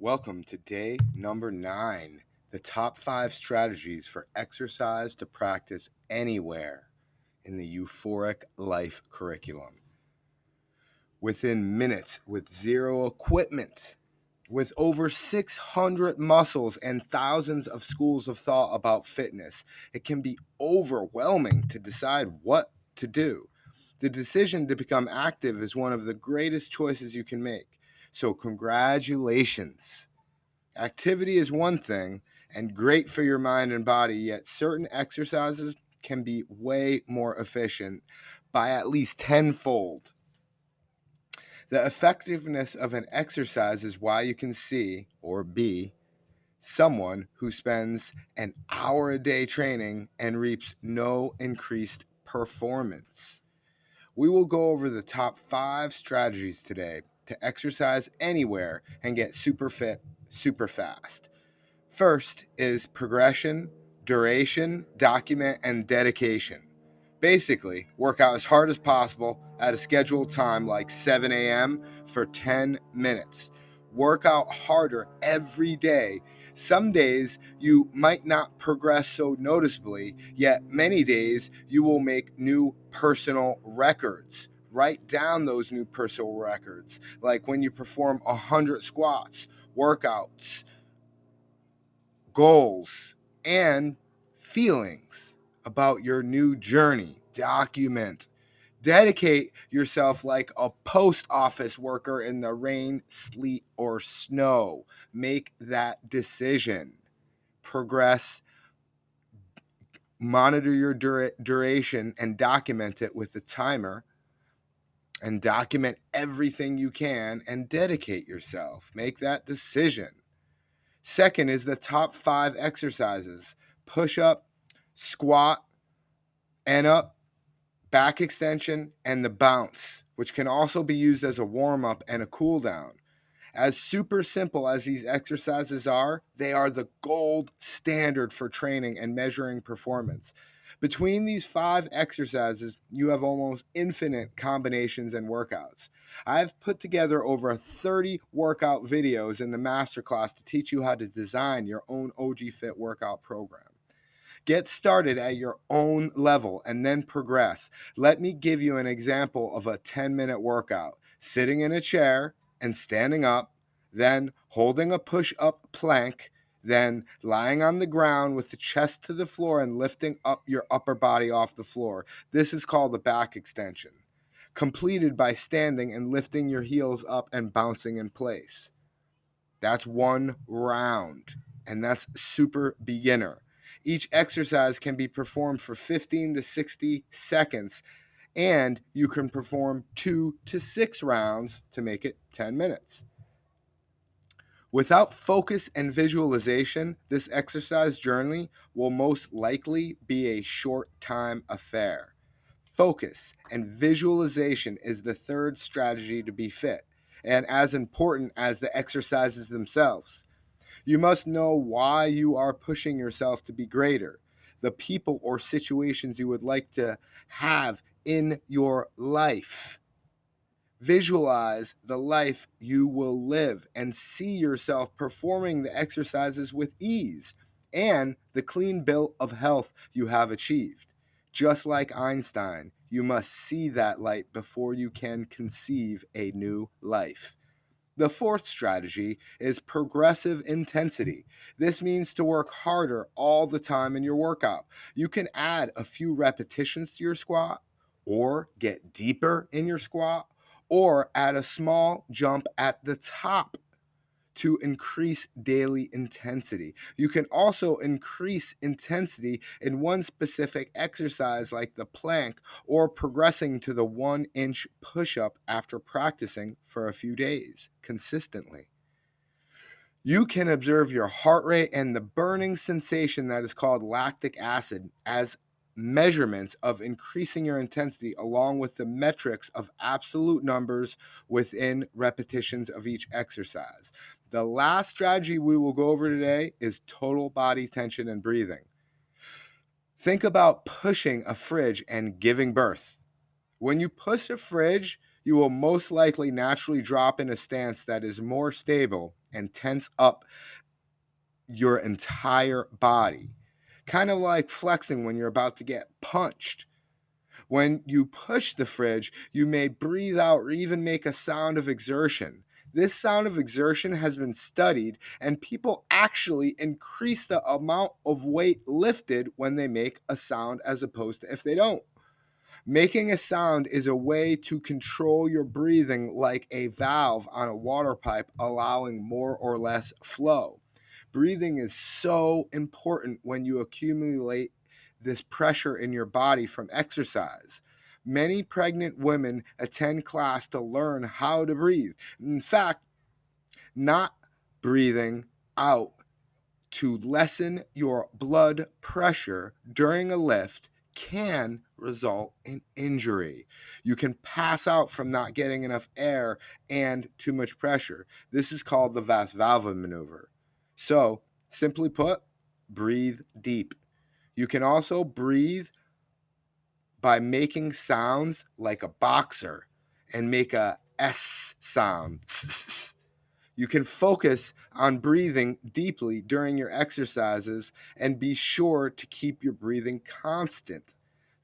Welcome to day number nine the top five strategies for exercise to practice anywhere in the Euphoric Life curriculum. Within minutes, with zero equipment, with over 600 muscles and thousands of schools of thought about fitness, it can be overwhelming to decide what to do. The decision to become active is one of the greatest choices you can make. So, congratulations. Activity is one thing and great for your mind and body, yet, certain exercises can be way more efficient by at least tenfold. The effectiveness of an exercise is why you can see or be someone who spends an hour a day training and reaps no increased performance. We will go over the top five strategies today to exercise anywhere and get super fit super fast. First is progression, duration, document, and dedication. Basically, work out as hard as possible at a scheduled time like 7 a.m. for 10 minutes. Work out harder every day some days you might not progress so noticeably, yet many days you will make new personal records. Write down those new personal records, like when you perform 100 squats, workouts, goals, and feelings about your new journey. Document Dedicate yourself like a post office worker in the rain, sleet, or snow. Make that decision. Progress. Monitor your dura- duration and document it with a timer. And document everything you can and dedicate yourself. Make that decision. Second is the top five exercises push up, squat, and up, back extension, and the bounce, which can also be used as a warm up and a cool down. As super simple as these exercises are, they are the gold standard for training and measuring performance. Between these five exercises, you have almost infinite combinations and workouts. I've put together over 30 workout videos in the masterclass to teach you how to design your own OG Fit workout program. Get started at your own level and then progress. Let me give you an example of a 10 minute workout sitting in a chair and standing up, then holding a push up plank, then lying on the ground with the chest to the floor and lifting up your upper body off the floor. This is called the back extension, completed by standing and lifting your heels up and bouncing in place. That's one round, and that's super beginner. Each exercise can be performed for 15 to 60 seconds, and you can perform two to six rounds to make it 10 minutes. Without focus and visualization, this exercise journey will most likely be a short time affair. Focus and visualization is the third strategy to be fit, and as important as the exercises themselves. You must know why you are pushing yourself to be greater, the people or situations you would like to have in your life. Visualize the life you will live and see yourself performing the exercises with ease and the clean bill of health you have achieved. Just like Einstein, you must see that light before you can conceive a new life. The fourth strategy is progressive intensity. This means to work harder all the time in your workout. You can add a few repetitions to your squat, or get deeper in your squat, or add a small jump at the top to increase daily intensity. You can also increase intensity in one specific exercise, like the plank, or progressing to the one inch push up after practicing for a few days consistently. You can observe your heart rate and the burning sensation that is called lactic acid as measurements of increasing your intensity along with the metrics of absolute numbers within repetitions of each exercise. The last strategy we will go over today is total body tension and breathing. Think about pushing a fridge and giving birth. When you push a fridge, you will most likely naturally drop in a stance that is more stable and tense up your entire body. Kind of like flexing when you're about to get punched. When you push the fridge, you may breathe out or even make a sound of exertion. This sound of exertion has been studied, and people actually increase the amount of weight lifted when they make a sound as opposed to if they don't. Making a sound is a way to control your breathing like a valve on a water pipe, allowing more or less flow. Breathing is so important when you accumulate this pressure in your body from exercise. Many pregnant women attend class to learn how to breathe. In fact, not breathing out to lessen your blood pressure during a lift can result in injury. You can pass out from not getting enough air and too much pressure. This is called the Valsalva maneuver. So, simply put, breathe deep. You can also breathe by making sounds like a boxer and make a S sound. You can focus on breathing deeply during your exercises and be sure to keep your breathing constant.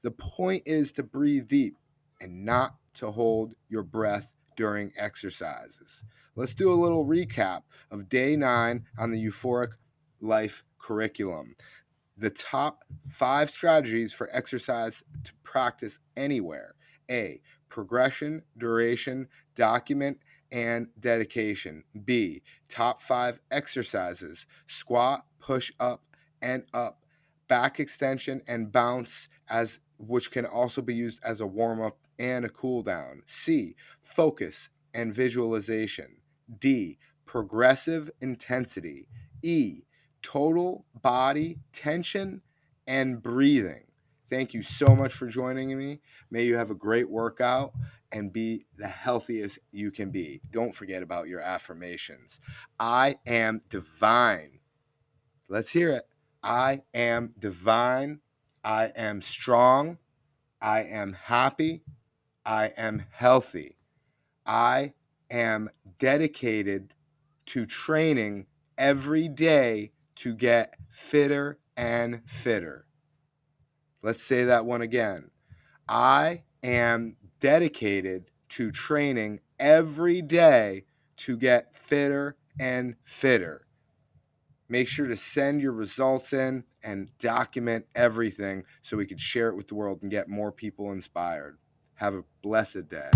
The point is to breathe deep and not to hold your breath during exercises. Let's do a little recap of day nine on the Euphoric Life curriculum the top five strategies for exercise to practice anywhere. A. Progression, duration, document, and dedication. B. Top five exercises squat, push up, and up, back extension, and bounce, as which can also be used as a warm up and a cool down. C. Focus and visualization. D. Progressive intensity. E total body tension and breathing. Thank you so much for joining me. May you have a great workout and be the healthiest you can be. Don't forget about your affirmations. I am divine. Let's hear it. I am divine. I am strong. I am happy. I am healthy. I am dedicated to training every day to get fitter and fitter. Let's say that one again. I am dedicated to training every day to get fitter and fitter. Make sure to send your results in and document everything so we can share it with the world and get more people inspired. Have a blessed day.